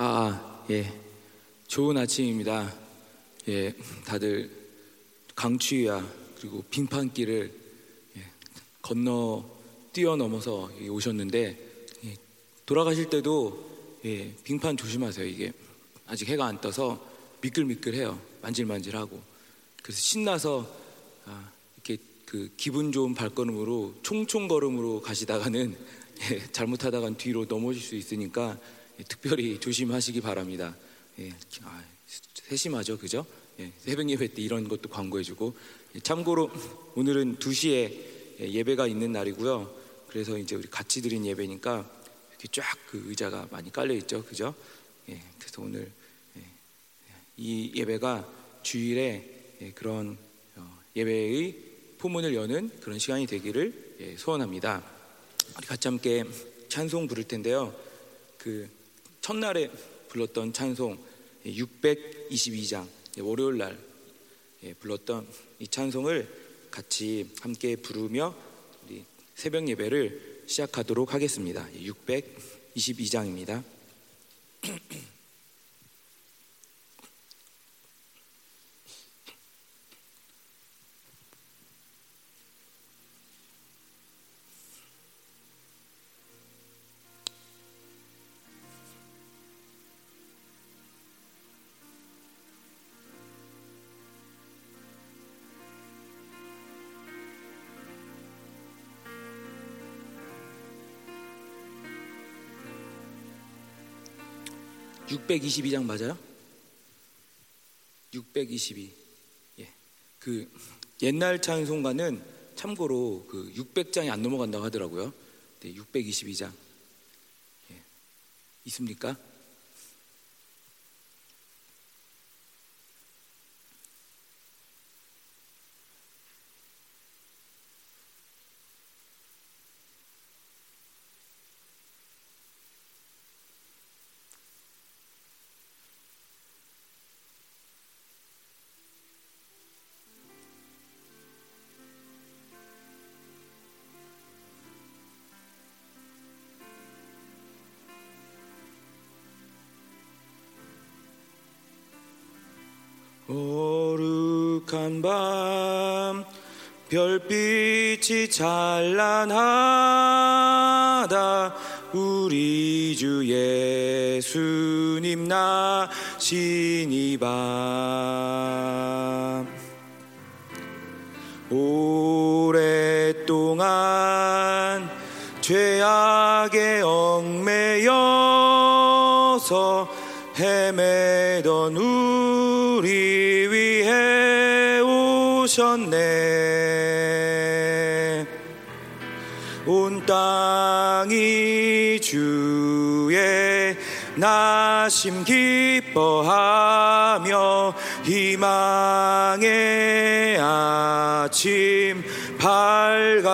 아, 예. 좋은 아침입니다. 예, 다들 강추위와 그리고 빙판길을 예, 건너 뛰어넘어서 오셨는데 예, 돌아가실 때도 예, 빙판 조심하세요. 이게 아직 해가 안 떠서 미끌미끌해요. 만질만질하고. 그래서 신나서 아, 이렇게 그 기분 좋은 발걸음으로 총총 걸음으로 가시다가는 예, 잘못하다간 뒤로 넘어질 수 있으니까 예, 특별히 조심하시기 바랍니다. 예, 아, 세심하죠, 그죠? 예, 새벽 예배 때 이런 것도 광고해주고 예, 참고로 오늘은 2시에 예, 예배가 있는 날이고요. 그래서 이제 우리 같이 드린 예배니까 이렇게 쫙 그 의자가 많이 깔려 있죠, 그죠? 예, 그래서 오늘 예, 이 예배가 주일에 예, 그런 어, 예배의 포문을 여는 그런 시간이 되기를 예, 소원합니다. 우리 같이 함께 찬송 부를 텐데요. 그 첫날에 불렀던 찬송 622장 월요일 날 예, 불렀던 이 찬송을 같이 함께 부르며 우리 새벽 예배를 시작하도록 하겠습니다. 622장입니다. 622장 맞아요? 622. 예. 그 옛날 찬송가는 참고로 그 600장이 안 넘어간다고 하더라고요. 네, 622장. 예. 있습니까? 오랫동안 죄악에 얽매여서 헤매던 우리 위해 오셨네. 온 땅이 주의 나심 기뻐하며 희망의 아침 밝아오도다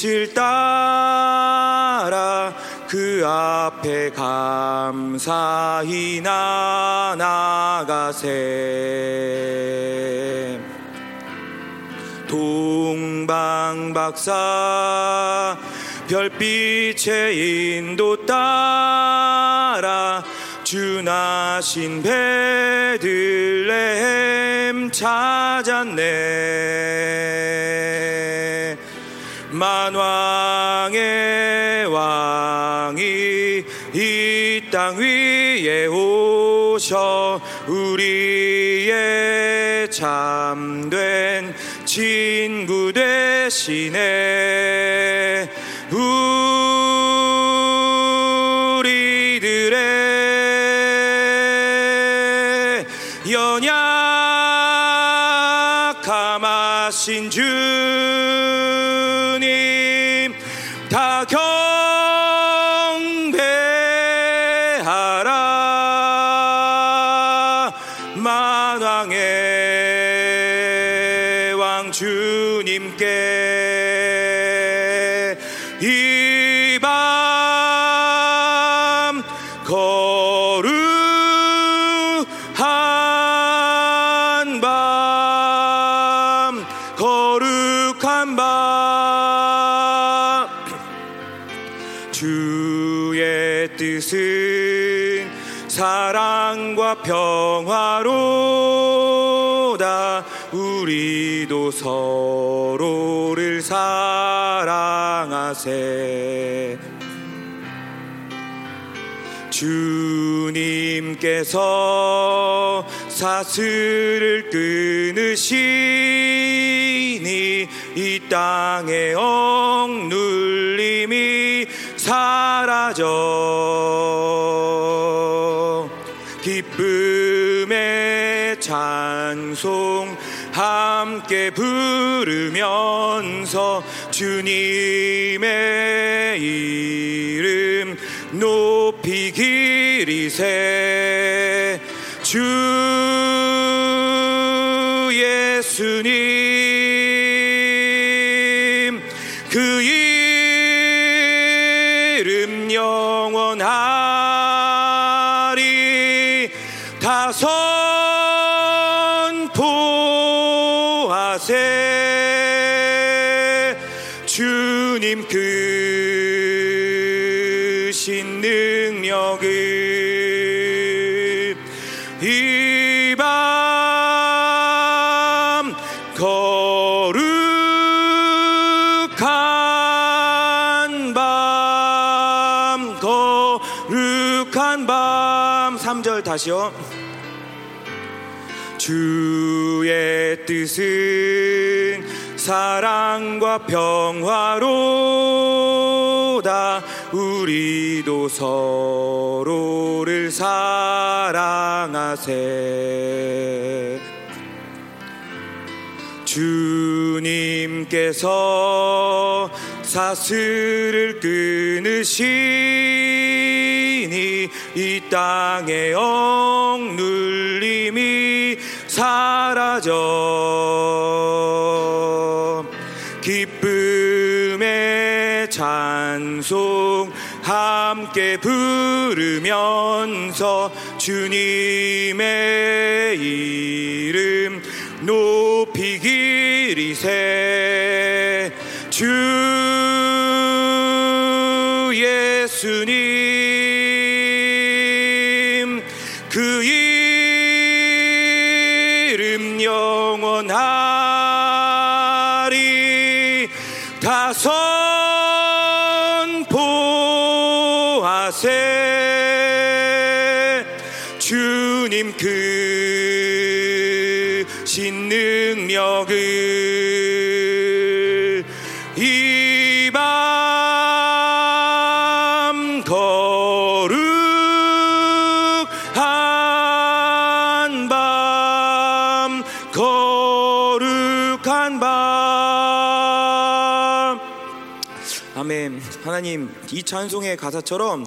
빛을 따라 그 앞에 감사히 나아가세. 동방박사 별빛의 인도 따라 주나신 베들레헴 찾았네 만왕의 왕이 이 땅 위에 오셔 우리의 참된 친구 되시네 평화로다. 우리도 서로를 사랑하세. 주님께서 사슬을 끊으시니 이 땅의 억눌림이 사라져 찬송 함께 부르면서 주님의 이름 높이 기리세 하세. 주님 크신 능력을 이 밤 거룩한 밤 거룩한 밤. 3절 다시요. 주의 뜻은 사랑과 평화로다. 우리도 서로를 사랑하세. 주님께서 사슬을 끊으시니 이 땅의 억눌림이 사라져 찬송 함께 부르면서 주님의 이름 높이 기리세. 주 예수님 그이 이 찬송의 가사처럼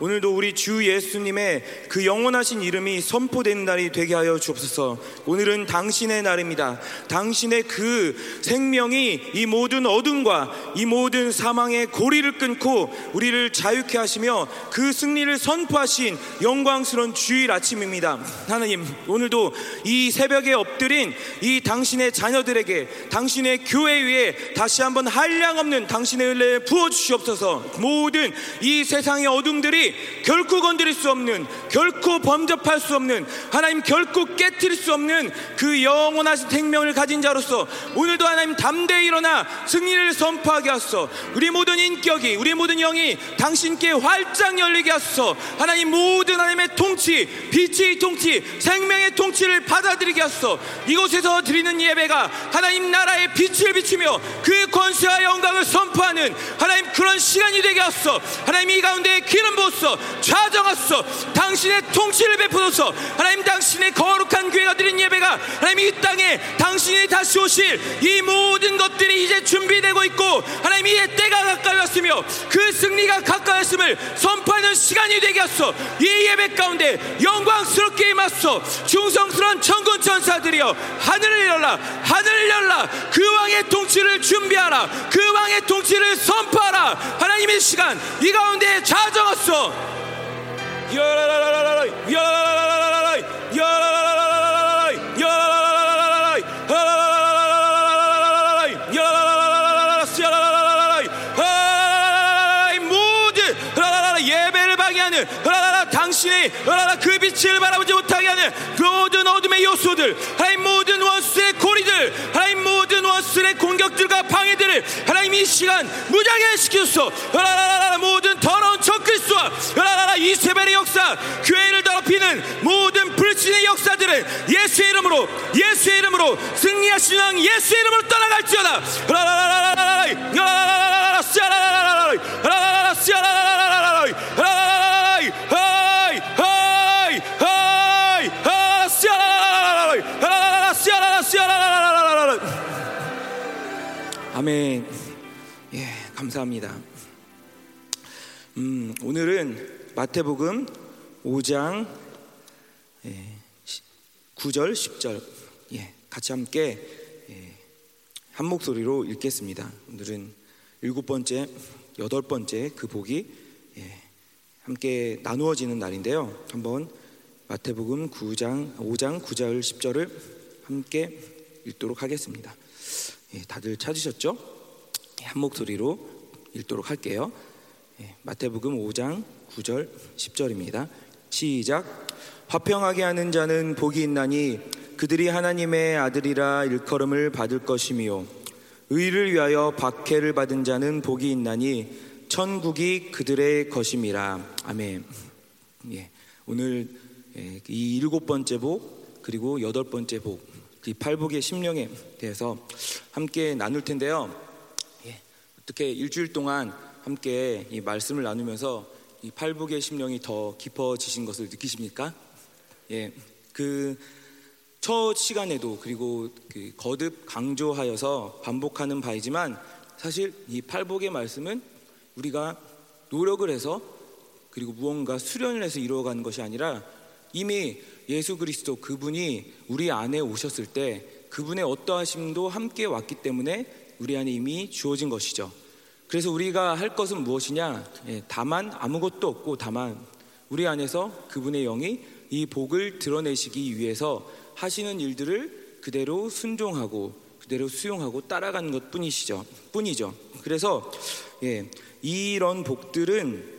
오늘도 우리 주 예수님의 그 영원하신 이름이 선포된 날이 되게 하여 주옵소서. 오늘은 당신의 날입니다. 당신의 그 생명이 이 모든 어둠과 이 모든 사망의 고리를 끊고 우리를 자유케 하시며 그 승리를 선포하신 영광스러운 주일 아침입니다. 하나님, 오늘도 이 새벽에 엎드린 이 당신의 자녀들에게 당신의 교회 위에 다시 한번 한량 없는 당신의 은혜를 부어 주시옵소서. 모든 이 세상의 어둠들이 결코 건드릴 수 없는 결코 범접할 수 없는 하나님 결코 깨뜨릴 수 없는 그 영원하신 생명을 가진 자로서 오늘도 하나님 담대히 일어나 승리를 선포하게 하소서. 우리 모든 인격이 우리 모든 영이 당신께 활짝 열리게 하소서. 하나님 모든 하나님의 통치 빛의 통치 생명의 통치를 받아들이게 하소서. 이곳에서 드리는 예배가 하나님 나라의 빛을 비추며 그 권세와 영광을 선포하는 하나님 그런 시간이 되게 하소서. 하나님 이 가운데 기름 부어서 좌정하소서. 당신의 통치를 베푸소서. 하나님 당신의 거룩한 교회가 드린 예배가 하나님 이 땅에 당신이 다시 오실 이 모든 것들이 이제 준비되고 있고 하나님 이제 때가 가까이 왔으며 그 승리가 가까이 왔음을 선포하는 시간이 되게 하소서. 이 예배 가운데 영광스럽게 임하소서. 중성스러운 천군 천사들이여 하늘을 열라 하늘을 열라. 그 왕의 통치를 준비하라. 그 왕의 통치를 선포하라. 하나님의 시간 이 가운데 좌정하소 열 당신의 열라라 그 빛을 바라보지 못하게 하는 모든 어둠의 요소들 하나님 모든 원수의 고리들 공격들과 방해들을 하나님 이 시간 무장해 시켰소 열라라라라 모든 더러운 적그리스도와 열라라라 이세벨의 역사 교회를 더럽히는 모든 불신의 역사들을 예수의 이름으로 예수의 이름으로 승리하신 왕 예수의 이름으로 떠나갈지어다. 씨아라라라라 감사합니다 음, 오늘은 마태복음 5장 예, 9절 10절 예, 같이 함께 예, 한 목소리로 읽겠습니다. 오늘은 일곱 번째, 여덟 번째 그 복이 예, 함께 나누어지는 날인데요. 한번 마태복음 9장 5장 9절 10절을 함께 읽도록 하겠습니다. 예, 다들 찾으셨죠? 예, 한 목소리로 읽도록 할게요. 예, 마태복음 5장 9절 10절입니다. 시작. 화평하게 하는 자는 복이 있나니 그들이 하나님의 아들이라 일컬음을 받을 것이미요. 의를 위하여 박해를 받은 자는 복이 있나니 천국이 그들의 것임이라. 아멘. 예, 오늘 예, 이 일곱 번째 복 그리고 여덟 번째 복, 이 팔복의 심령에 대해서 함께 나눌 텐데요. 예, 어떻게 일주일 동안 함께 이 말씀을 나누면서 이 팔복의 심령이 더 깊어지신 것을 느끼십니까? 예, 그 첫 시간에도 그리고 그 거듭 강조하여서 반복하는 바이지만 사실 이 팔복의 말씀은 우리가 노력을 해서 그리고 무언가 수련을 해서 이루어가는 것이 아니라 이미 예수 그리스도 그분이 우리 안에 오셨을 때 그분의 어떠하심도 함께 왔기 때문에 우리 안에 이미 주어진 것이죠. 그래서 우리가 할 것은 무엇이냐? 예, 다만 아무것도 없고 다만 우리 안에서 그분의 영이 이 복을 드러내시기 위해서 하시는 일들을 그대로 순종하고 그대로 수용하고 따라가는 것 뿐이시죠. 뿐이죠. 그래서 예, 이런 복들은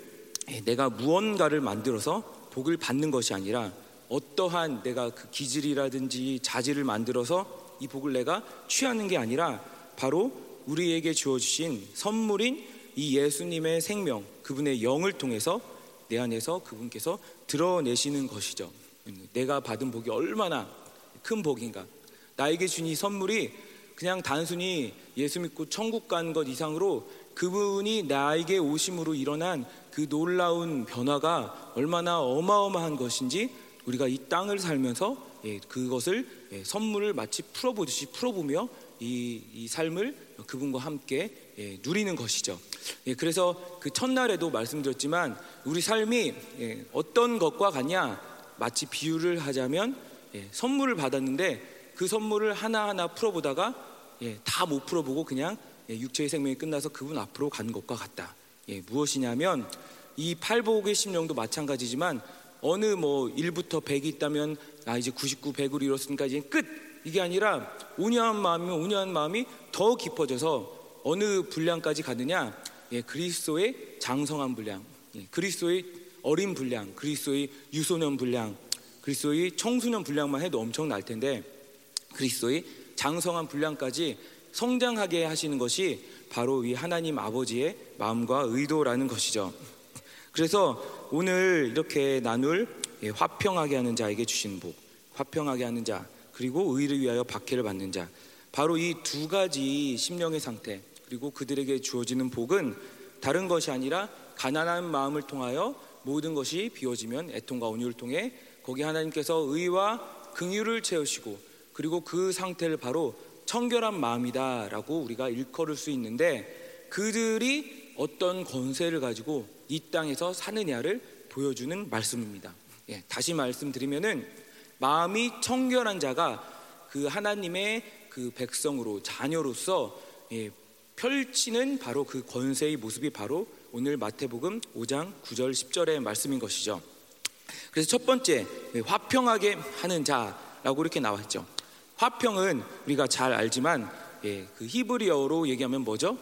예, 내가 무언가를 만들어서 복을 받는 것이 아니라 어떠한 내가 그 기질이라든지 자질을 만들어서 이 복을 내가 취하는 게 아니라 바로 우리에게 주어주신 선물인 이 예수님의 생명, 그분의 영을 통해서 내 안에서 그분께서 드러내시는 것이죠. 내가 받은 복이 얼마나 큰 복인가. 나에게 준 이 선물이 그냥 단순히 예수 믿고 천국 간 것 이상으로 그분이 나에게 오심으로 일어난 그 놀라운 변화가 얼마나 어마어마한 것인지 우리가 이 땅을 살면서 예, 그것을 예, 선물을 마치 풀어보듯이 풀어보며 이, 이 삶을 그분과 함께 예, 누리는 것이죠. 예, 그래서 그 첫날에도 말씀드렸지만 우리 삶이 예, 어떤 것과 같냐 마치 비유를 하자면 예, 선물을 받았는데 그 선물을 하나하나 풀어보다가 예, 다못 풀어보고 그냥 예, 육체의 생명이 끝나서 그분 앞으로 간 것과 같다. 예, 무엇이냐면 이 팔복의 심령도 마찬가지지만 어느 뭐 1부터 100이 있다면 아 이제 99, 100으로 이뤘으니까 이제 끝 이게 아니라 온유한 마음이면 온유한 마음이 더 깊어져서 어느 분량까지 가느냐 예, 그리스도의 장성한 분량 예, 그리스도의 어린 분량, 그리스도의 유소년 분량, 그리스도의 청소년 분량만 해도 엄청날 텐데 그리스도의 장성한 분량까지 성장하게 하시는 것이 바로 이 하나님 아버지의 마음과 의도라는 것이죠. 그래서 오늘 이렇게 나눌 예, 화평하게 하는 자에게 주신 복, 화평하게 하는 자, 그리고 의를 위하여 박해를 받는 자. 바로 이 두 가지 심령의 상태, 그리고 그들에게 주어지는 복은 다른 것이 아니라 가난한 마음을 통하여 모든 것이 비워지면 애통과 온유를 통해 거기 하나님께서 의와 긍휼을 채우시고 그리고 그 상태를 바로 청결한 마음이다라고 우리가 일컬을 수 있는데 그들이 어떤 권세를 가지고 이 땅에서 사느냐를 보여주는 말씀입니다. 예, 다시 말씀드리면은 마음이 청결한 자가 그 하나님의 그 백성으로 자녀로서 예, 펼치는 바로 그 권세의 모습이 바로 오늘 마태복음 5장 9절 10절의 말씀인 것이죠. 그래서 첫 번째 예, 화평하게 하는 자라고 이렇게 나와 있죠. 화평은 우리가 잘 알지만 예, 그 히브리어로 얘기하면 뭐죠?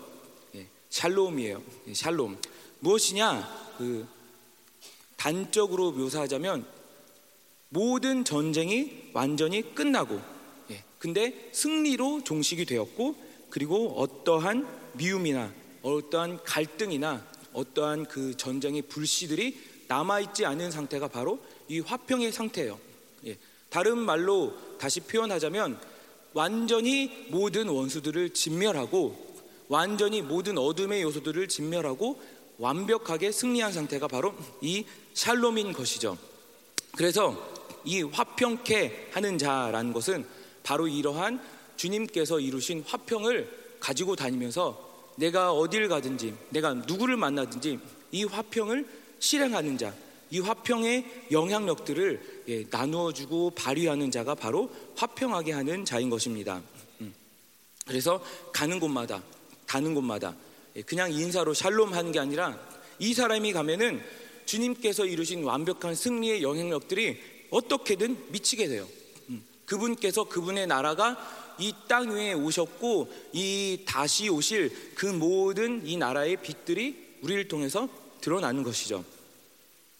예, 샬롬이에요. 예, 샬롬. 무엇이냐? 그 단적으로 묘사하자면 모든 전쟁이 완전히 끝나고 예, 근데 승리로 종식이 되었고 그리고 어떠한 미움이나 어떠한 갈등이나 어떠한 그 전쟁의 불씨들이 남아있지 않은 상태가 바로 이 화평의 상태예요. 예, 다른 말로 다시 표현하자면 완전히 모든 원수들을 진멸하고 완전히 모든 어둠의 요소들을 진멸하고 완벽하게 승리한 상태가 바로 이 샬롬인 것이죠. 그래서 이 화평케 하는 자라는 것은 바로 이러한 주님께서 이루신 화평을 가지고 다니면서 내가 어딜 가든지 내가 누구를 만나든지 이 화평을 실행하는 자, 이 화평의 영향력들을 예, 나누어주고 발휘하는 자가 바로 화평하게 하는 자인 것입니다. 음. 그래서 가는 곳마다, 가는 곳마다 예, 그냥 인사로 샬롬 하는 게 아니라 이 사람이 가면은 주님께서 이루신 완벽한 승리의 영향력들이 어떻게든 미치게 돼요. 음. 그분께서 그분의 나라가 이 땅 위에 오셨고 이 다시 오실 그 모든 이 나라의 빛들이 우리를 통해서 드러나는 것이죠.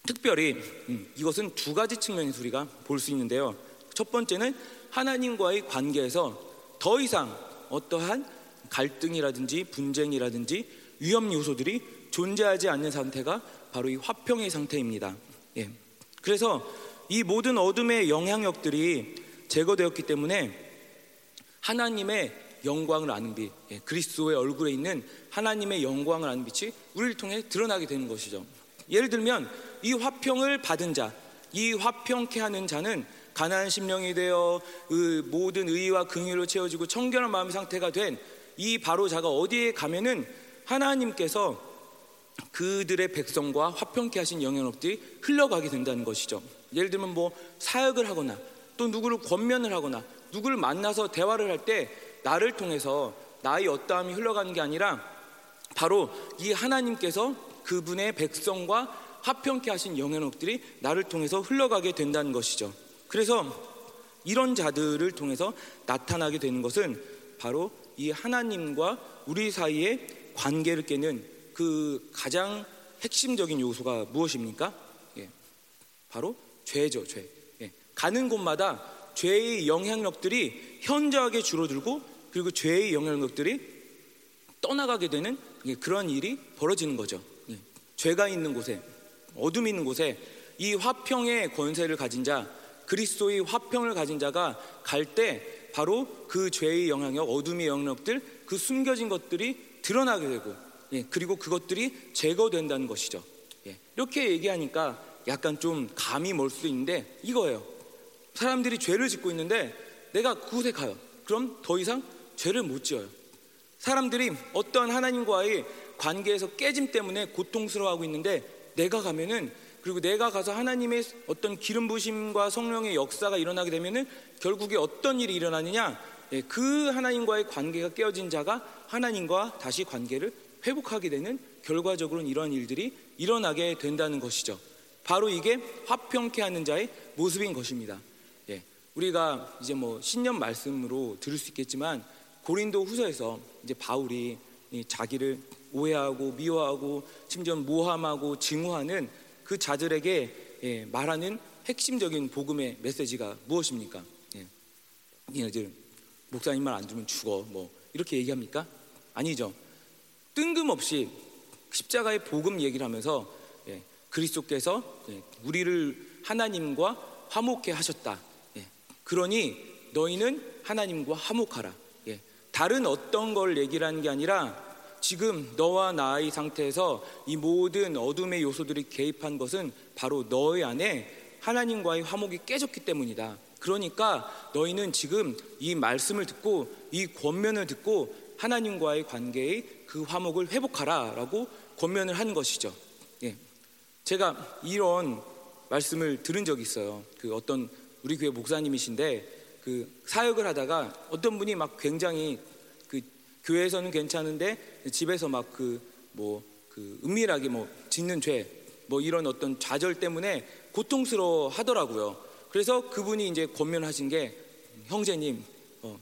특별히 음, 이것은 두 가지 측면에서 우리가 볼 수 있는데요. 첫 번째는 하나님과의 관계에서 더 이상 어떠한 갈등이라든지 분쟁이라든지 위험 요소들이 존재하지 않는 상태가 바로 이 화평의 상태입니다. 예. 그래서 이 모든 어둠의 영향력들이 제거되었기 때문에 하나님의 영광을 아는 빛, 예. 그리스도의 얼굴에 있는 하나님의 영광을 아는 빛이 우리를 통해 드러나게 되는 것이죠. 예를 들면 이 화평을 받은 자, 이 화평케 하는 자는 가난한 심령이 되어 그 모든 의와 긍휼로 채워지고 청결한 마음의 상태가 된 이 바로 자가 어디에 가면은 하나님께서 그들의 백성과 화평케 하신 영향력들이 흘러가게 된다는 것이죠. 예를 들면 뭐 사역을 하거나 또 누구를 권면을 하거나 누구를 만나서 대화를 할 때 나를 통해서 나의 어떠함이 흘러가는 게 아니라 바로 이 하나님께서 그분의 백성과 화평케 하신 영향력들이 나를 통해서 흘러가게 된다는 것이죠. 그래서 이런 자들을 통해서 나타나게 되는 것은 바로 이 하나님과 우리 사이의 관계를 깨는 그 가장 핵심적인 요소가 무엇입니까? 예, 바로 죄죠, 죄. 예, 가는 곳마다 죄의 영향력들이 현저하게 줄어들고 그리고 죄의 영향력들이 떠나가게 되는 그런 일이 벌어지는 거죠. 예, 죄가 있는 곳에 어둠이 있는 곳에 이 화평의 권세를 가진 자, 그리스도의 화평을 가진 자가 갈 때 바로 그 죄의 영향력, 어둠의 영향력들, 그 숨겨진 것들이 드러나게 되고, 예, 그리고 그것들이 제거된다는 것이죠. 예, 이렇게 얘기하니까 약간 좀 감이 멀 수도 있는데 이거예요. 사람들이 죄를 짓고 있는데 내가 그곳에 가요. 그럼 더 이상 죄를 못 지어요. 사람들이 어떤 하나님과의 관계에서 깨짐 때문에 고통스러워하고 있는데 내가 가면은 그리고 내가 가서 하나님의 어떤 기름 부심과 성령의 역사가 일어나게 되면은 결국에 어떤 일이 일어나느냐? 예, 그 하나님과의 관계가 깨어진 자가 하나님과 다시 관계를 회복하게 되는 결과적으로는 이러한 일들이 일어나게 된다는 것이죠. 바로 이게 화평케 하는 자의 모습인 것입니다. 예, 우리가 이제 뭐 신년 말씀으로 들을 수 있겠지만 고린도 후서에서 이제 바울이 자기를 오해하고 미워하고 심지어 모함하고 증오하는 그 자들에게 예, 말하는 핵심적인 복음의 메시지가 무엇입니까? 예. 얘네들 목사님 말 안 들으면 죽어 뭐 이렇게 얘기합니까? 아니죠. 뜬금없이 십자가의 복음 얘기를 하면서 예, 그리스도께서 예, 우리를 하나님과 화목해 하셨다. 예, 그러니 너희는 하나님과 화목하라. 예, 다른 어떤 걸 얘기를 하는 게 아니라 지금 너와 나의 상태에서 이 모든 어둠의 요소들이 개입한 것은 바로 너의 안에 하나님과의 화목이 깨졌기 때문이다. 그러니까 너희는 지금 이 말씀을 듣고 이 권면을 듣고 하나님과의 관계의 그 화목을 회복하라라고 권면을 한 것이죠. 예. 제가 이런 말씀을 들은 적이 있어요. 그 어떤 우리 교회 목사님이신데 그 사역을 하다가 어떤 분이 막 굉장히 그 교회에서는 괜찮은데 집에서 막 그 뭐그 뭐 은밀하게 뭐 짓는 죄 뭐 이런 어떤 좌절 때문에 고통스러워 하더라고요. 그래서 그분이 이제 권면하신 게 형제님 어,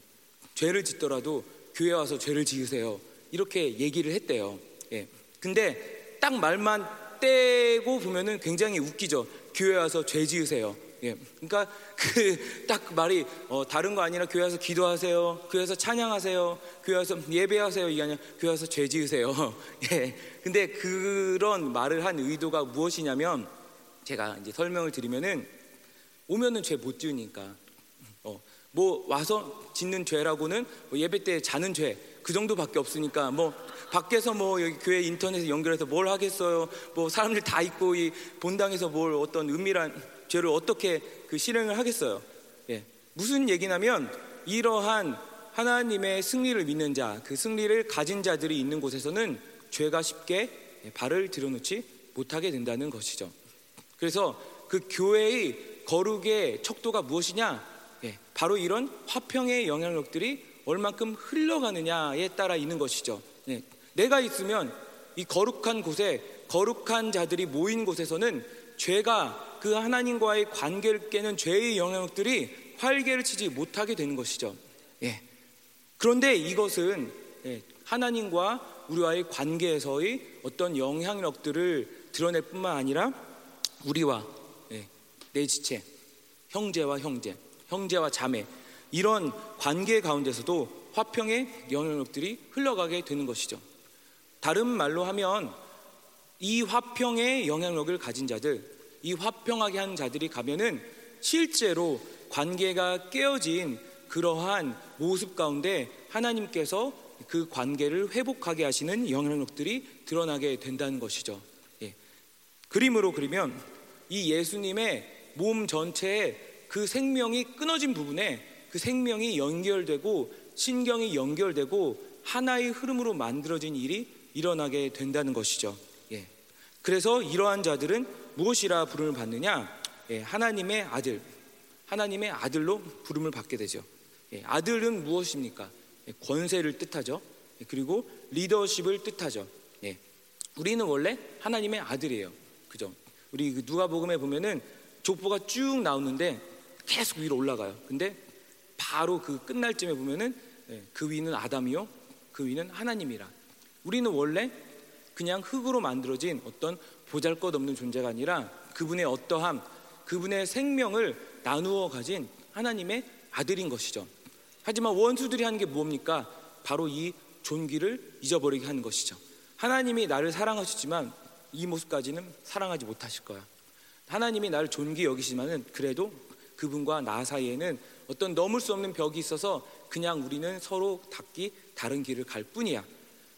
죄를 짓더라도 교회 와서 죄를 지으세요. 이렇게 얘기를 했대요. 예. 근데 딱 말만 떼고 보면은 굉장히 웃기죠. 교회 와서 죄 지으세요. 예. 그러니까 그 딱 말이 어, 다른 거 아니라 교회 와서 기도하세요. 교회 와서 찬양하세요. 교회 와서 예배하세요. 이게 아니라 교회 와서 죄 지으세요. 예. 근데 그런 말을 한 의도가 무엇이냐면 제가 이제 설명을 드리면은 오면은 죄 못 지으니까 어, 뭐 와서 짓는 죄라고는 뭐 예배 때 자는 죄 그 정도밖에 없으니까 뭐 밖에서 뭐 여기 교회 인터넷에 연결해서 뭘 하겠어요? 뭐 사람들 다 있고 이 본당에서 뭘 어떤 은밀한 죄를 어떻게 그 실행을 하겠어요? 예. 무슨 얘기냐면 이러한 하나님의 승리를 믿는 자 그 승리를 가진 자들이 있는 곳에서는 죄가 쉽게 발을 들여놓지 못하게 된다는 것이죠. 그래서 그 교회의 거룩의 척도가 무엇이냐? 예, 바로 이런 화평의 영향력들이 얼만큼 흘러가느냐에 따라 있는 것이죠. 예, 내가 있으면 이 거룩한 곳에 거룩한 자들이 모인 곳에서는 죄가 그 하나님과의 관계를 깨는 죄의 영향력들이 활개를 치지 못하게 되는 것이죠. 예. 그런데 이것은 예, 하나님과 우리와의 관계에서의 어떤 영향력들을 드러낼 뿐만 아니라 우리와 예, 내 지체, 형제와 형제, 형제와 자매 이런 관계 가운데서도 화평의 영향력들이 흘러가게 되는 것이죠. 다른 말로 하면 이 화평의 영향력을 가진 자들, 이 화평하게 한 자들이 가면은 실제로 관계가 깨어진 그러한 모습 가운데 하나님께서 그 관계를 회복하게 하시는 영향력들이 드러나게 된다는 것이죠. 예. 그림으로 그리면 이 예수님의 몸 전체에 그 생명이 끊어진 부분에 그 생명이 연결되고 신경이 연결되고 하나의 흐름으로 만들어진 일이 일어나게 된다는 것이죠. 예. 그래서 이러한 자들은 무엇이라 부름을 받느냐? 예, 하나님의 아들, 하나님의 아들로 부름을 받게 되죠. 예, 아들은 무엇입니까? 예, 권세를 뜻하죠. 예, 그리고 리더십을 뜻하죠. 예, 우리는 원래 하나님의 아들이에요. 그죠? 우리 그 누가복음에 보면은 족보가 쭉 나오는데 계속 위로 올라가요. 근데 바로 그 끝날 쯤에 보면은 예, 그 위는 아담이요, 그 위는 하나님이라. 우리는 원래 그냥 흙으로 만들어진 어떤 보잘것없는 존재가 아니라 그분의 어떠함, 그분의 생명을 나누어 가진 하나님의 아들인 것이죠. 하지만 원수들이 하는 게 뭡니까? 바로 이 존귀를 잊어버리게 하는 것이죠. 하나님이 나를 사랑하셨지만 이 모습까지는 사랑하지 못하실 거야. 하나님이 나를 존귀 여기시지만은 그래도 그분과 나 사이에는 어떤 넘을 수 없는 벽이 있어서 그냥 우리는 서로 닿기 다른 길을 갈 뿐이야.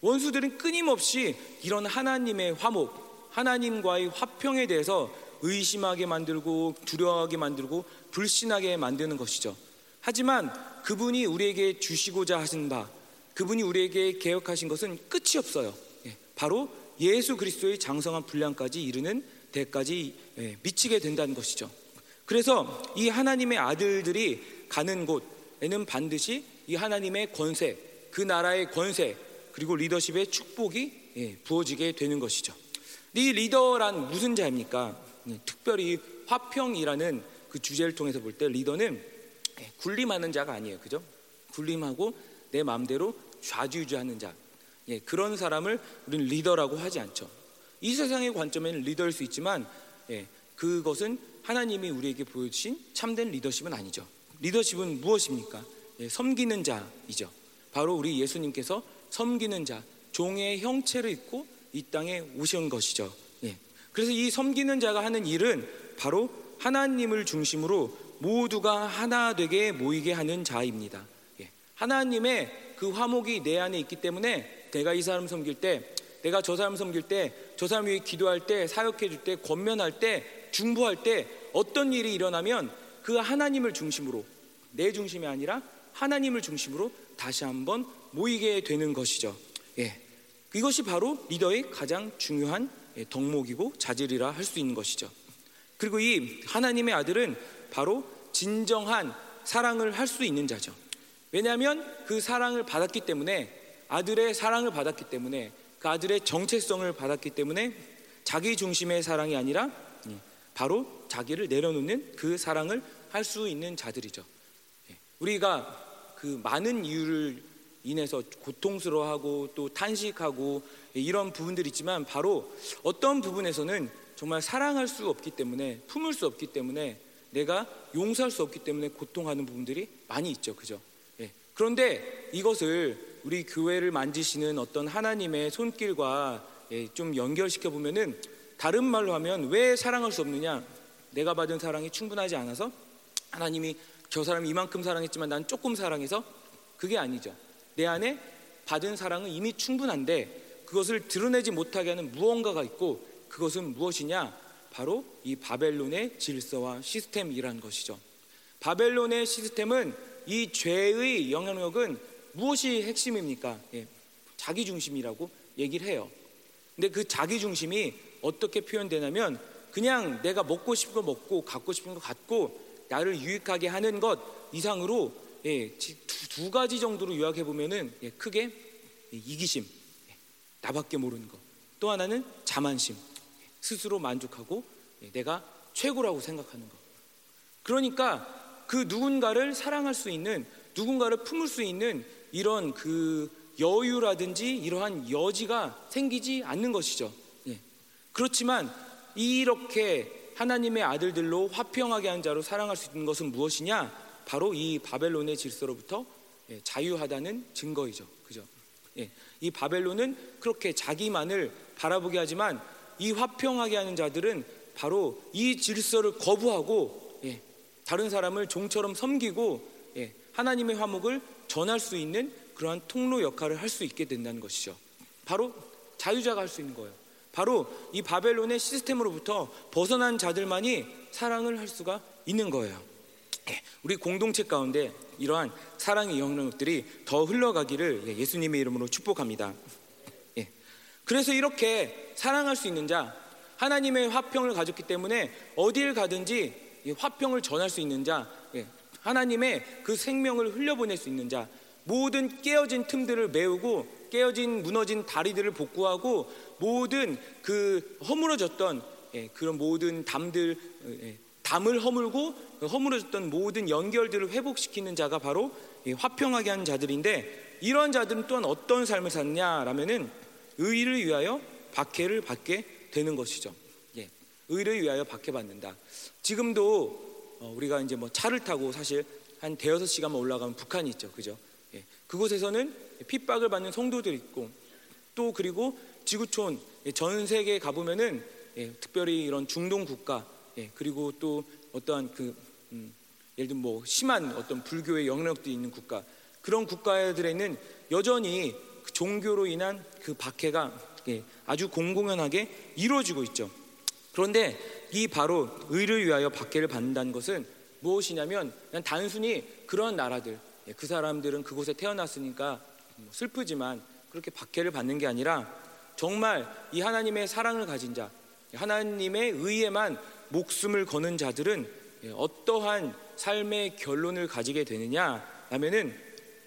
원수들은 끊임없이 이런 하나님의 화목, 하나님과의 화평에 대해서 의심하게 만들고 두려워하게 만들고 불신하게 만드는 것이죠. 하지만 그분이 우리에게 주시고자 하신 바, 그분이 우리에게 개혁하신 것은 끝이 없어요. 예, 바로 예수 그리스도의 장성한 분량까지 이르는 데까지 예, 미치게 된다는 것이죠. 그래서 이 하나님의 아들들이 가는 곳에는 반드시 이 하나님의 권세, 그 나라의 권세, 그리고 리더십의 축복이 예, 부어지게 되는 것이죠. 이 리더란 무슨 자입니까? 예, 특별히 화평이라는 그 주제를 통해서 볼 때 리더는 예, 군림하는 자가 아니에요. 그죠? 군림하고 내 마음대로 좌지우지하는 자. 그런 사람을 우리는 리더라고 하지 않죠. 이 세상의 관점에는 리더일 수 있지만 예, 그것은 하나님이 우리에게 보여주신 참된 리더십은 아니죠. 리더십은 무엇입니까? 예, 섬기는 자이죠. 바로 우리 예수님께서 섬기는 자, 종의 형체를 입고 이 땅에 오신 것이죠. 예. 그래서 이 섬기는 자가 하는 일은 바로 하나님을 중심으로 모두가 하나 되게 모이게 하는 자입니다. 예. 하나님의 그 화목이 내 안에 있기 때문에 내가 이 사람 섬길 때, 내가 저 사람 섬길 때, 저 사람 위해 기도할 때, 사역해 줄 때, 권면할 때, 중보할 때 어떤 일이 일어나면 그 하나님을 중심으로 내 중심이 아니라 하나님을 중심으로 다시 한번 모이게 되는 것이죠. 예. 이것이 바로 리더의 가장 중요한 예, 덕목이고 자질이라 할 수 있는 것이죠. 그리고 이 하나님의 아들은 바로 진정한 사랑을 할 수 있는 자죠. 왜냐하면 그 사랑을 받았기 때문에 아들의 사랑을 받았기 때문에 그 아들의 정체성을 받았기 때문에 자기 중심의 사랑이 아니라 예, 바로 자기를 내려놓는 그 사랑을 할 수 있는 자들이죠. 예, 우리가 그 많은 이유를 인해서 고통스러워하고 또 탄식하고 이런 부분들이 있지만 바로 어떤 부분에서는 정말 사랑할 수 없기 때문에 품을 수 없기 때문에 내가 용서할 수 없기 때문에 고통하는 부분들이 많이 있죠. 그죠? 예. 그런데 이것을 우리 교회를 만지시는 어떤 하나님의 손길과 예, 좀 연결시켜 보면은 다른 말로 하면 왜 사랑할 수 없느냐? 내가 받은 사랑이 충분하지 않아서 하나님이 저 사람 이만큼 사랑했지만 난 조금 사랑해서 그게 아니죠. 내 안에 받은 사랑은 이미 충분한데 그것을 드러내지 못하게 하는 무언가가 있고 그것은 무엇이냐? 바로 이 바벨론의 질서와 시스템이라는 것이죠. 바벨론의 시스템은 이 죄의 영향력은 무엇이 핵심입니까? 예, 자기 중심이라고 얘기를 해요. 근데 그 자기 중심이 어떻게 표현되냐면 그냥 내가 먹고 싶은 거 먹고 갖고 싶은 거 갖고 나를 유익하게 하는 것 이상으로 예, 두, 두, 가지 정도로 요약해 보면은 예, 크게 이기심, 예, 나밖에 모르는 것. 또 하나는 자만심, 스스로 만족하고 예, 내가 최고라고 생각하는 것. 그러니까 그 누군가를 사랑할 수 있는 누군가를 품을 수 있는 이런 그 여유라든지 이러한 여지가 생기지 않는 것이죠. 예. 그렇지만 이렇게 하나님의 아들들로 화평하게 한 자로 사랑할 수 있는 것은 무엇이냐? 바로 이 바벨론의 질서로부터 예, 자유하다는 증거이죠. 그죠? 예, 이 바벨론은 그렇게 자기만을 바라보게 하지만 이 화평하게 하는 자들은 바로 이 질서를 거부하고 예, 다른 사람을 종처럼 섬기고 하나님의 화목을 전할 수 있는 그러한 통로 역할을 할 수 있게 된다는 것이죠. 바로 자유자가 할 수 있는 거예요. 바로 이 바벨론의 시스템으로부터 벗어난 자들만이 사랑을 할 수가 있는 거예요. 예, 우리 공동체 가운데 이러한 사랑의 영역들이 더 흘러가기를 예, 예수님의 이름으로 축복합니다. 예, 그래서 이렇게 사랑할 수 있는 자, 하나님의 화평을 가졌기 때문에 어디를 가든지 화평을 전할 수 있는 자, 하나님의 그 생명을 흘려보낼 수 있는 자, 모든 깨어진 틈들을 메우고 깨어진 무너진 다리들을 복구하고 모든 그 허물어졌던 그런 모든 담들 담을 허물고 허물어졌던 모든 연결들을 회복시키는 자가 바로 화평하게 하는 자들인데 이런 자들은 또한 어떤 삶을 사느냐라면은 의를 위하여 박해를 받게 되는 것이죠. 예, 의를 위하여 박해받는다. 지금도 어, 우리가 이제 뭐 차를 타고 사실 한 대여섯 시간만 올라가면 북한이 있죠, 그죠? 예, 그곳에서는 핍박을 받는 성도들이 있고 또 그리고 지구촌 예, 전 세계에 가보면은 예, 특별히 이런 중동 국가 예, 그리고 또 어떠한 그 음, 예를 들면 뭐 심한 어떤 불교의 영향력도 있는 국가 그런 국가들에는 여전히 그 종교로 인한 그 박해가 예, 아주 공공연하게 이루어지고 있죠. 그런데 이 바로 의를 위하여 박해를 받는다는 것은 무엇이냐면 그냥 단순히 그런 나라들 예, 그 사람들은 그곳에 태어났으니까 뭐 슬프지만 그렇게 박해를 받는 게 아니라 정말 이 하나님의 사랑을 가진 자 하나님의 의에만 목숨을 거는 자들은 예, 어떠한 삶의 결론을 가지게 되느냐 하면은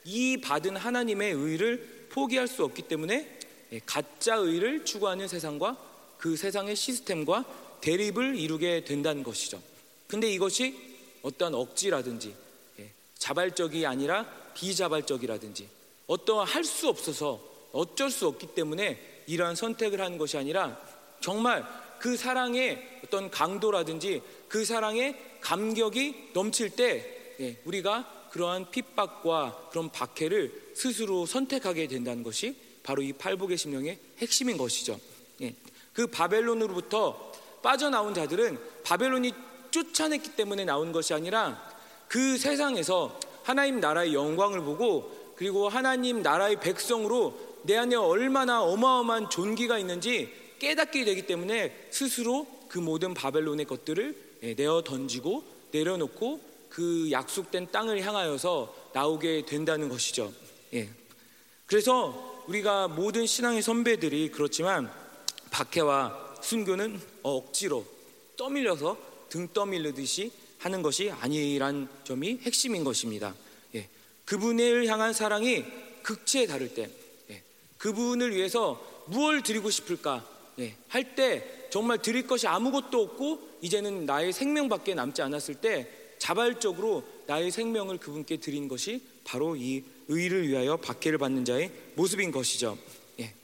이 받은 하나님의 의를 포기할 수 없기 때문에 예, 가짜 의를 추구하는 세상과 그 세상의 시스템과 대립을 이루게 된다는 것이죠. 근데 이것이 어떠한 억지라든지 예, 자발적이 아니라 비자발적이라든지 어떠한 할 수 없어서 어쩔 수 없기 때문에 이러한 선택을 하는 것이 아니라 정말 그 사랑의 어떤 강도라든지 그 사랑의 감격이 넘칠 때 예, 우리가 그러한 핍박과 그런 박해를 스스로 선택하게 된다는 것이 바로 이 팔복의 심령의 핵심인 것이죠. 예, 그 바벨론으로부터 빠져나온 자들은 바벨론이 쫓아냈기 때문에 나온 것이 아니라 그 세상에서 하나님 나라의 영광을 보고 그리고 하나님 나라의 백성으로 내 안에 얼마나 어마어마한 존귀가 있는지 깨닫게 되기 때문에 스스로 그 모든 바벨론의 것들을 예, 내어 던지고 내려놓고 그 약속된 땅을 향하여서 나오게 된다는 것이죠. 예. 그래서 우리가 모든 신앙의 선배들이 그렇지만 박해와 순교는 억지로 떠밀려서 등 떠밀리듯이 하는 것이 아니란 점이 핵심인 것입니다. 예. 그분을 향한 사랑이 극치에 다를 때, 예. 그분을 위해서 무엇을 드리고 싶을까 예. 할 때 정말 드릴 것이 아무것도 없고 이제는 나의 생명밖에 남지 않았을 때 자발적으로 나의 생명을 그분께 드린 것이 바로 이 의를 위하여 박해를 받는 자의 모습인 것이죠. 예.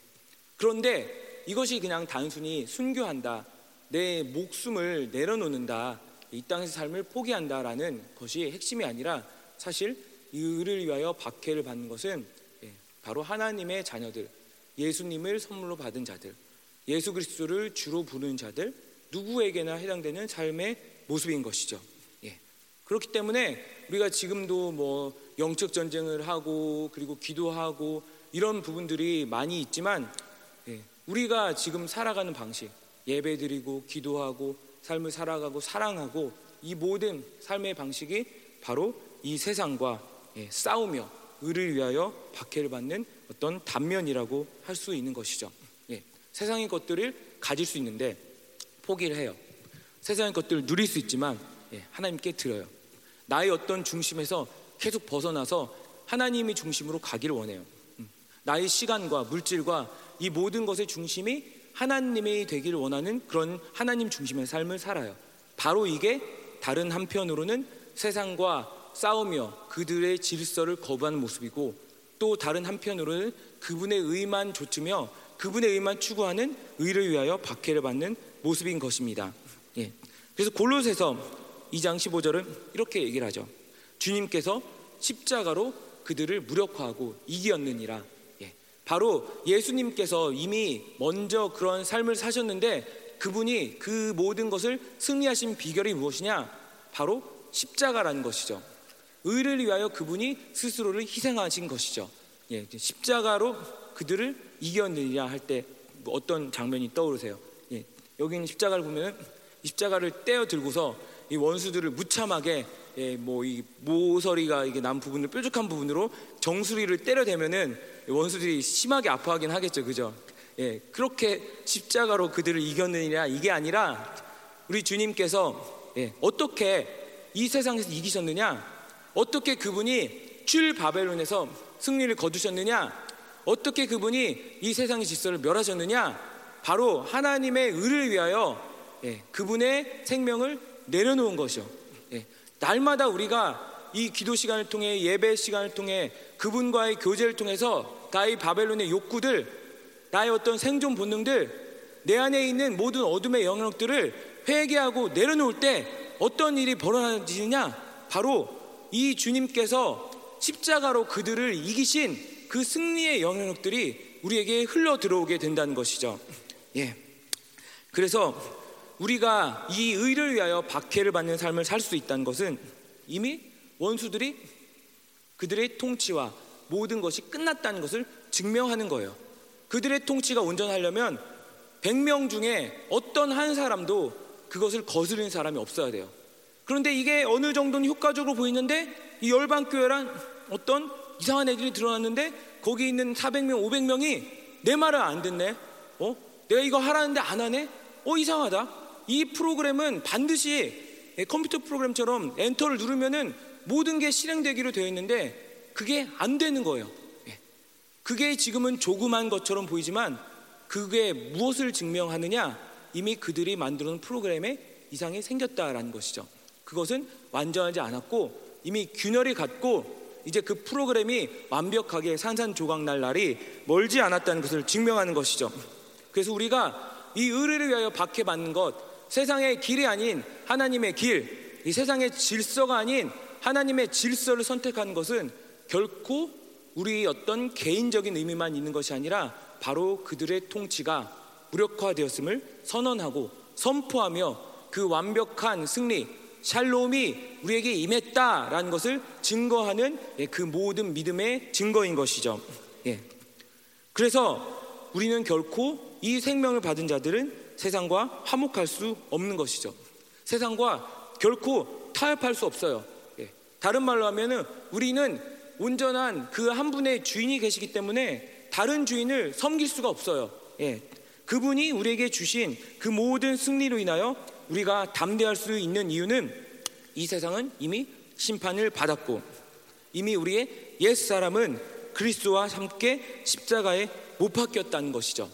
그런데 이것이 그냥 단순히 순교한다, 내 목숨을 내려놓는다, 이 땅에서 삶을 포기한다라는 것이 핵심이 아니라 사실 의를 위하여 박해를 받는 것은 예, 바로 하나님의 자녀들, 예수님을 선물로 받은 자들, 예수 그리스도를 주로 부르는 자들 누구에게나 해당되는 삶의 모습인 것이죠. 예. 그렇기 때문에 우리가 지금도 뭐 영적 전쟁을 하고 그리고 기도하고 이런 부분들이 많이 있지만 예. 우리가 지금 살아가는 방식 예배드리고 기도하고 삶을 살아가고 사랑하고 이 모든 삶의 방식이 바로 이 세상과 예, 싸우며 의를 위하여 박해를 받는 어떤 단면이라고 할 수 있는 것이죠. 예, 세상의 것들을 가질 수 있는데 포기를 해요. 세상의 것들을 누릴 수 있지만 예, 하나님께 드려요. 나의 어떤 중심에서 계속 벗어나서 하나님이 중심으로 가기를 원해요. 음, 나의 시간과 물질과 이 모든 것의 중심이 하나님이 되기를 원하는 그런 하나님 중심의 삶을 살아요. 바로 이게 다른 한편으로는 세상과 싸우며 그들의 질서를 거부하는 모습이고 또 다른 한편으로는 그분의 의만 좇으며 그분의 의만 추구하는 의를 위하여 박해를 받는 모습인 것입니다. 예. 그래서 골로새서 2장 15절은 이렇게 얘기를 하죠. 주님께서 십자가로 그들을 무력화하고 이기었느니라. 예. 바로 예수님께서 이미 먼저 그런 삶을 사셨는데 그분이 그 모든 것을 승리하신 비결이 무엇이냐? 바로 십자가라는 것이죠. 의를 위하여 그분이 스스로를 희생하신 것이죠. 예, 십자가로 그들을 이겼느냐 할때 어떤 장면이 떠오르세요? 예, 여기 있는 십자가를 보면 십자가를 떼어 들고서 이 원수들을 무참하게 예, 뭐 이 모서리가 이게 난 부분을 뾰족한 부분으로 정수리를 때려대면은 원수들이 심하게 아파하긴 하겠죠, 그죠? 예, 그렇게 십자가로 그들을 이겼느냐 이게 아니라 우리 주님께서 예, 어떻게 이 세상에서 이기셨느냐? 어떻게 그분이 출 바벨론에서 승리를 거두셨느냐? 어떻게 그분이 이 세상의 질서를 멸하셨느냐? 바로 하나님의 의를 위하여 예, 그분의 생명을 내려놓은 것이요. 예, 날마다 우리가 이 기도 시간을 통해 예배 시간을 통해 그분과의 교제를 통해서 나의 바벨론의 욕구들, 나의 어떤 생존 본능들, 내 안에 있는 모든 어둠의 영역들을 회개하고 내려놓을 때 어떤 일이 벌어지느냐? 바로 이 주님께서 십자가로 그들을 이기신 그 승리의 영역들이 우리에게 흘러 들어오게 된다는 것이죠. 예. 그래서 우리가 이 의를 위하여 박해를 받는 삶을 살 수 있다는 것은 이미 원수들이 그들의 통치와 모든 것이 끝났다는 것을 증명하는 거예요. 그들의 통치가 온전하려면 100명 중에 어떤 한 사람도 그것을 거스르는 사람이 없어야 돼요. 그런데 이게 어느 정도는 효과적으로 보이는데 이 열방교회란 어떤 이상한 애들이 드러났는데 거기 있는 400명, 500명이 내 말을 안 듣네. 어? 내가 이거 하라는데 안 하네? 어, 이상하다. 이 프로그램은 반드시 컴퓨터 프로그램처럼 엔터를 누르면은 모든 게 실행되기로 되어 있는데 그게 안 되는 거예요. 예. 그게 지금은 조그만 것처럼 보이지만 그게 무엇을 증명하느냐? 이미 그들이 만들어 놓은 프로그램에 이상이 생겼다라는 것이죠. 그것은 완전하지 않았고 이미 균열이 갔고 이제 그 프로그램이 완벽하게 산산조각 날 날이 멀지 않았다는 것을 증명하는 것이죠. 그래서 우리가 이 의를 위하여 박해받는 것, 세상의 길이 아닌 하나님의 길, 이 세상의 질서가 아닌 하나님의 질서를 선택하는 것은 결코 우리 어떤 개인적인 의미만 있는 것이 아니라 바로 그들의 통치가 무력화되었음을 선언하고 선포하며 그 완벽한 승리, 샬롬이 우리에게 임했다라는 것을 증거하는 예, 그 모든 믿음의 증거인 것이죠. 예. 그래서 우리는 결코 이 생명을 받은 자들은 세상과 화목할 수 없는 것이죠. 세상과 결코 타협할 수 없어요. 예. 다른 말로 하면은 우리는 온전한 그 한 분의 주인이 계시기 때문에 다른 주인을 섬길 수가 없어요. 예. 그분이 우리에게 주신 그 모든 승리로 인하여 우리가 담대할 수 있는 이유는 이 세상은 이미 심판을 받았고 이미 우리의 옛 사람은 그리스도와 함께 십자가에 못 박혔다는 것이죠.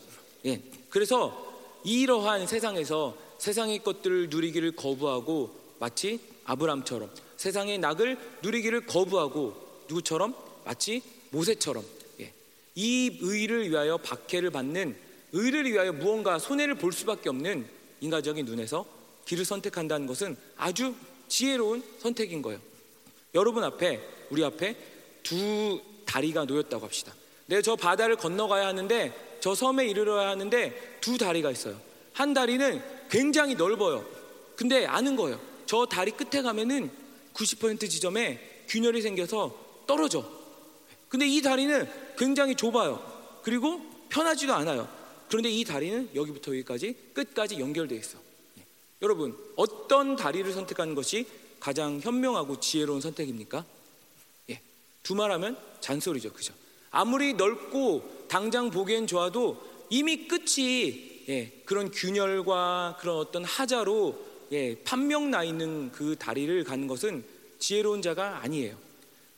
예. 그래서 이러한 세상에서 세상의 것들을 누리기를 거부하고 마치 아브람처럼 세상의 낙을 누리기를 거부하고 누구처럼 마치 모세처럼 예. 이 의를 위하여 박해를 받는 의를 위하여 무언가 손해를 볼 수밖에 없는 인간적인 눈에서 길을 선택한다는 것은 아주 지혜로운 선택인 거예요. 여러분 앞에 우리 앞에 두 다리가 놓였다고 합시다. 내가 저 바다를 건너가야 하는데 저 섬에 이르러야 하는데 두 다리가 있어요. 한 다리는 굉장히 넓어요. 근데 아는 거예요. 저 다리 끝에 가면은 90% 지점에 균열이 생겨서 떨어져. 근데 이 다리는 굉장히 좁아요. 그리고 편하지도 않아요. 그런데 이 다리는 여기부터 여기까지 끝까지 연결되어 있어. 예. 여러분, 어떤 다리를 선택하는 것이 가장 현명하고 지혜로운 선택입니까? 예. 두 말하면 잔소리죠. 그죠? 아무리 넓고 당장 보기엔 좋아도 이미 끝이 예, 그런 균열과 그런 어떤 하자로 예, 판명 나 있는 그 다리를 가는 것은 지혜로운 자가 아니에요.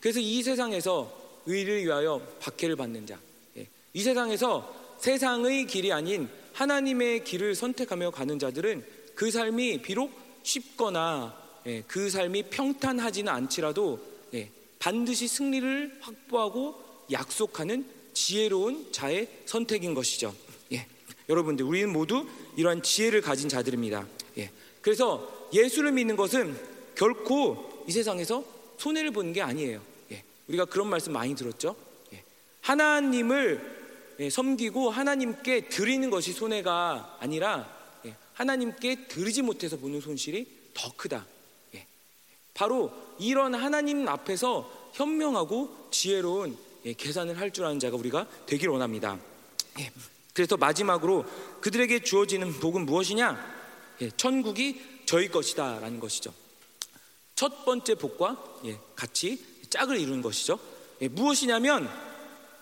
그래서 이 세상에서 의를 위하여 박해를 받는 자, 예, 이 세상에서 세상의 길이 아닌 하나님의 길을 선택하며 가는 자들은 그 삶이 비록 쉽거나 예, 그 삶이 평탄하지는 않지라도 예, 반드시 승리를 확보하고 약속하는 지혜로운 자의 선택인 것이죠. 예, 여러분들 우리는 모두 이러한 지혜를 가진 자들입니다. 예, 그래서 예수를 믿는 것은 결코 이 세상에서 손해를 보는 게 아니에요. 예, 우리가 그런 말씀 많이 들었죠. 예, 하나님을 예, 섬기고 하나님께 드리는 것이 손해가 아니라 예, 하나님께 드리지 못해서 보는 손실이 더 크다. 예, 바로 이런 하나님 앞에서 현명하고 지혜로운 계산을 할 줄 아는 자가 우리가 되길 원합니다. 그래서 마지막으로 그들에게 주어지는 복은 무엇이냐? 천국이 저희 것이다라는 것이죠. 첫 번째 복과 같이 짝을 이루는 것이죠. 무엇이냐면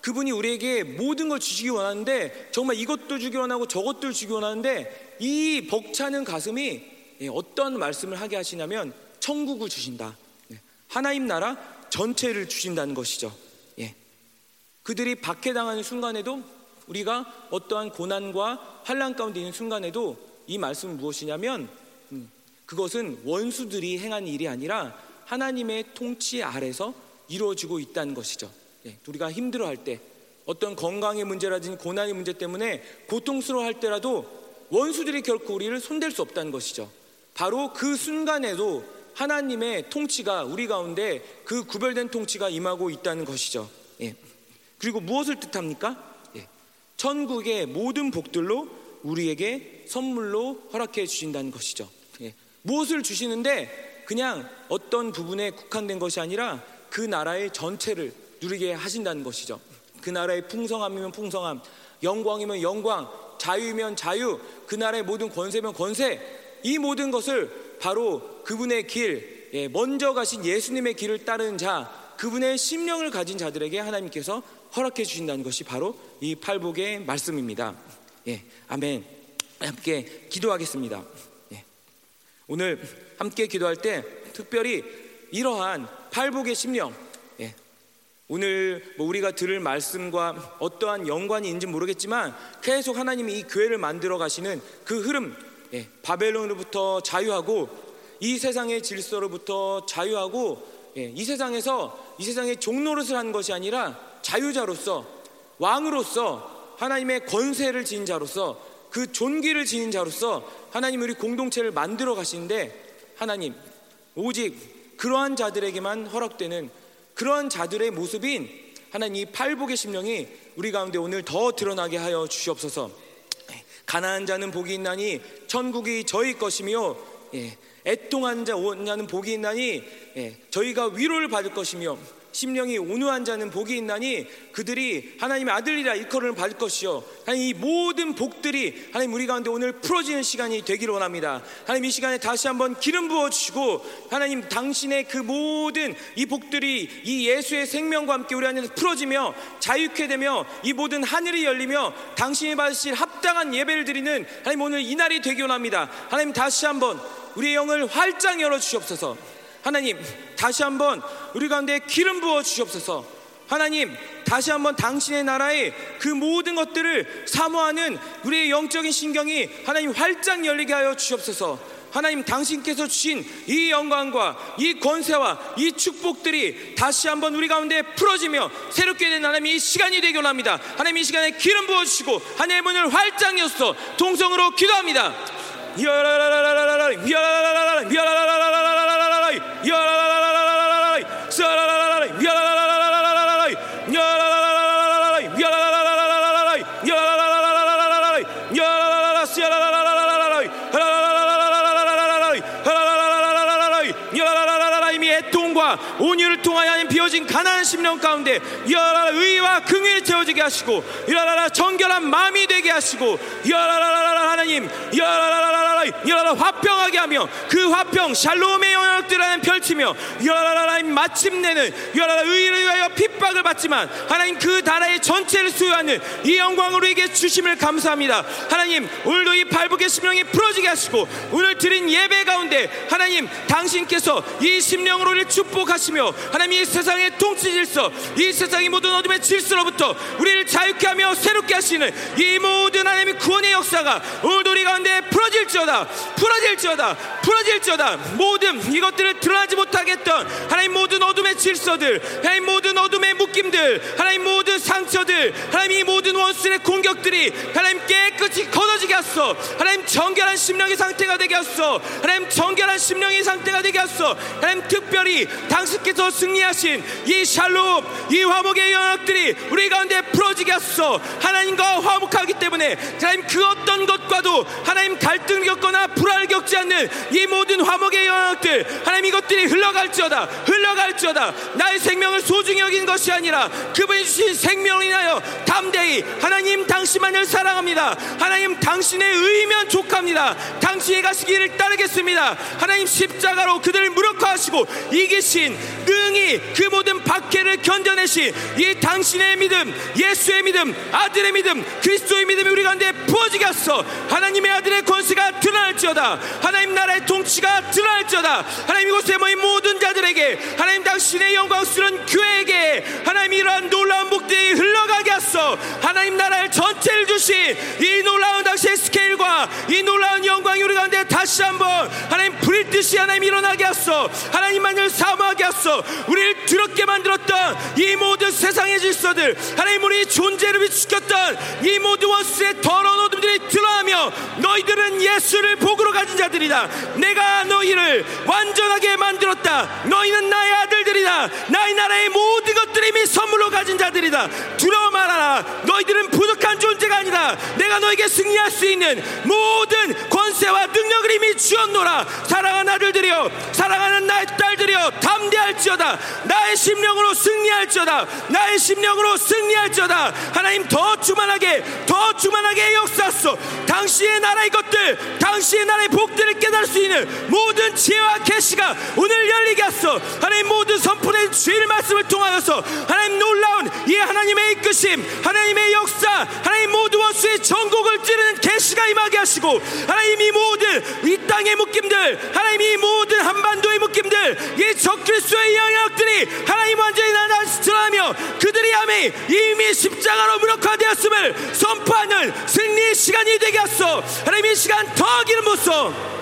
그분이 우리에게 모든 걸 주시기 원하는데 정말 이것도 주기 원하고 저것도 주기 원하는데 이 벅차는 가슴이 예, 어떤 말씀을 하게 하시냐면 천국을 주신다. 네. 하나님 나라 전체를 주신다는 것이죠. 예. 그들이 박해당하는 순간에도 우리가 어떠한 고난과 환란 가운데 있는 순간에도 이 말씀은 무엇이냐면 음, 그것은 원수들이 행한 일이 아니라 하나님의 통치 아래서 이루어지고 있다는 것이죠. 예, 우리가 힘들어할 때 어떤 건강의 문제라든지 고난의 문제 때문에 고통스러워할 때라도 원수들이 결코 우리를 손댈 수 없다는 것이죠. 바로 그 순간에도 하나님의 통치가 우리 가운데 그 구별된 통치가 임하고 있다는 것이죠. 예. 그리고 무엇을 뜻합니까? 예. 천국의 모든 복들로 우리에게 선물로 허락해 주신다는 것이죠. 예. 무엇을 주시는데 그냥 어떤 부분에 국한된 것이 아니라 그 나라의 전체를 누리게 하신다는 것이죠. 그 나라의 풍성함이면 풍성함, 영광이면 영광, 자유이면 자유, 그 나라의 모든 권세면 권세, 이 모든 것을 바로 그분의 길, 예, 먼저 가신 예수님의 길을 따르는 자, 그분의 심령을 가진 자들에게 하나님께서 허락해 주신다는 것이 바로 이 팔복의 말씀입니다. 예, 아멘. 함께 기도하겠습니다. 예. 오늘 함께 기도할 때 특별히 이러한 팔복의 심령, 오늘 뭐 우리가 들을 말씀과 어떠한 연관이 있는지 모르겠지만 계속 하나님이 이 교회를 만들어 가시는 그 흐름, 예, 바벨론으로부터 자유하고 이 세상의 질서로부터 자유하고 예, 이 세상에서 이 세상의 종노릇을 하는 것이 아니라 자유자로서 왕으로서 하나님의 권세를 지닌 자로서 그 존귀를 지닌 자로서 하나님 우리 공동체를 만들어 가시는데 하나님 오직 그러한 자들에게만 허락되는 그러한 자들의 모습인 하나님 이 팔복의 심령이 우리 가운데 오늘 더 드러나게 하여 주시옵소서. 가난한 자는 복이 있나니 천국이 저희 것이며 예, 애통한 자는 복이 있나니 예, 저희가 위로를 받을 것이며 심령이 온유한 자는 복이 있나니 그들이 하나님의 아들이라 일컬음을 받을 것이요. 하나님 이 모든 복들이 하나님 우리 가운데 오늘 풀어지는 시간이 되기를 원합니다. 하나님 이 시간에 다시 한번 기름 부어주시고 하나님 당신의 그 모든 이 복들이 이 예수의 생명과 함께 우리 안에서 풀어지며 자유케 되며 이 모든 하늘이 열리며 당신이 받으실 합당한 예배를 드리는 하나님 오늘 이날이 되기 원합니다. 하나님 다시 한번 우리의 영을 활짝 열어주시옵소서 하나님 다시 한번 우리 가운데 기름 부어 주시옵소서. 하나님 다시 한번 당신의 나라의 그 모든 것들을 사모하는 우리의 영적인 신경이 하나님 활짝 열리게 하여 주시옵소서. 하나님 당신께서 주신 이 영광과 이 권세와 이 축복들이 다시 한번 우리 가운데 풀어지며 새롭게 된 하나님 이 시간이 되길 합니다. 하나님 이 시간에 기름 부어 주시고 하나님의 문을 활짝 여서 동성으로 기도합니다. 비 심령 가운데 여라라 의와 긍휼이 채워지게 하시고 여라라 정결한 마음이 되게 하시고 여라라라 하나님 여라라라라 여라라 화평하게 하며 그 화평 샬롬의 영역들 하나님 펼치며 여라라라 마침내는 여라라 의를 위하여 핍박을 받지만 하나님 그 나라의 전체를 수여하는 이 영광으로 에게 주심을 감사합니다. 하나님 오늘도 이 발복의 심령이 풀어지게 하시고 오늘 드린 예배 가운데 하나님 당신께서 이 심령으로 축복하시며 하나님 이 세상의 통치 질서 이 세상의 모든 어둠의 질서로부터 우리를 자유케 하며 새롭게 하시는 이 모든 하나님의 구원의 역사가 오늘도 우리 가운데 풀어질지어다 풀어질지어다 풀어질지어다. 모든 이것들을 드러나지 못하게 했던 하나님 모든 어둠의 질서들 하나님 모든 어둠의 묶임들 하나님 모든 상처들 하나님 이 모든 원수의 공격들이 하나님 깨끗이 걷어지게 하소 하나님 정결한 심령의 상태가 되게 하소 하나님 정결한 심령의 상태가 되게 하소 하나님 특별히 당신께서 승리하신 이 샬롬 이 화목의 영역들이 우리 가운데 풀어지게 하소 하나님과 화목하기 때문에 하나님 그 어떤 것과도 하나님 갈등 겪거나 불화를 겪지 않는 이 모든 화목의 영역들 하나님 이것들이 흘러갈지어다 흘러갈지어다. 나의 생명을 소중히 여긴 것이 아니라 그분이 주신 생명을 인하여 담대히 하나님 당신만을 사랑합니다. 하나님 당신의 의면 족합니다. 당신이 가시기를 따르겠습니다. 하나님 십자가로 그들을 무력화하시고 이기신 능히 그 모든 박해를 견뎌내신 이 당신의 믿음 예수의 믿음 아들의 믿음 그리스도의 믿음이 우리 가운데 부어지게 하소 하나님의 아들의 권세가 드러날지어다. 하나님 나라의 통치가 드러날지어다. 하나님 이곳에 모인 모든 자들에게 하나님 당신의 영광스러운 교회에게 하나님 이러한 놀라운 목들이 흘러가게 하소 하나님 나라의 전체를 주신 이 놀라운 당신의 스케일과 이 놀라운 영광이 우리 가운데 다시 한번 하나님 불일 듯이 하나님 일어나게 하소 하나님만을 사모하게 하소 우리를 더럽게 만들었던 이 모든 세상의 질서들 하나님 우리 존재를 비추켰던 이 모든 원수의 더러운 어둠들이 드러나며 너희들은 예수를 복으로 가진 자들이다. 내가 너희를 완전하게 만들었다. 너희는 나의 아들들이다. 나의 나라의 모든 것들이 이미 선물로 가진 자들이다. 두려워 말아라. 너희들은 부족한 존재가 아니다. 내가 너에게 승리할 수 있는 모든 권세와 능력을 이미 주었노라. 사랑하는 아들들이여 사랑하는 나의 딸들이여 담대할지어다. 나의 심령으로 승리 할지어다. 나의 심령으로 승리할지어다. 하나님 더 주만하게 더 주만하게 역사하소 당신의 나라의 것들 당신의 나라의 복들을 깨달을 수 있는 모든 지혜와 계시가 오늘 열리게 하소 하나님 모든 선포된 주일 말씀을 통하여서 하나님 놀라 운이 하나님의 이끄심 하나님의 역사 하나님 모든 원수의 전국을 찌르는 계시가 임하게 하시고 하나님 이 모든 이 땅의 묶임들 하나님 이 모든 한반도의 묶임들 이 적그리스도의 영역들이 하나님 완전히 나타나며 그들이 아미 이미 십자가로 무력화되었음을 선포하는 승리의 시간이 되게 하소 하나님 이 시간 더 기름 부소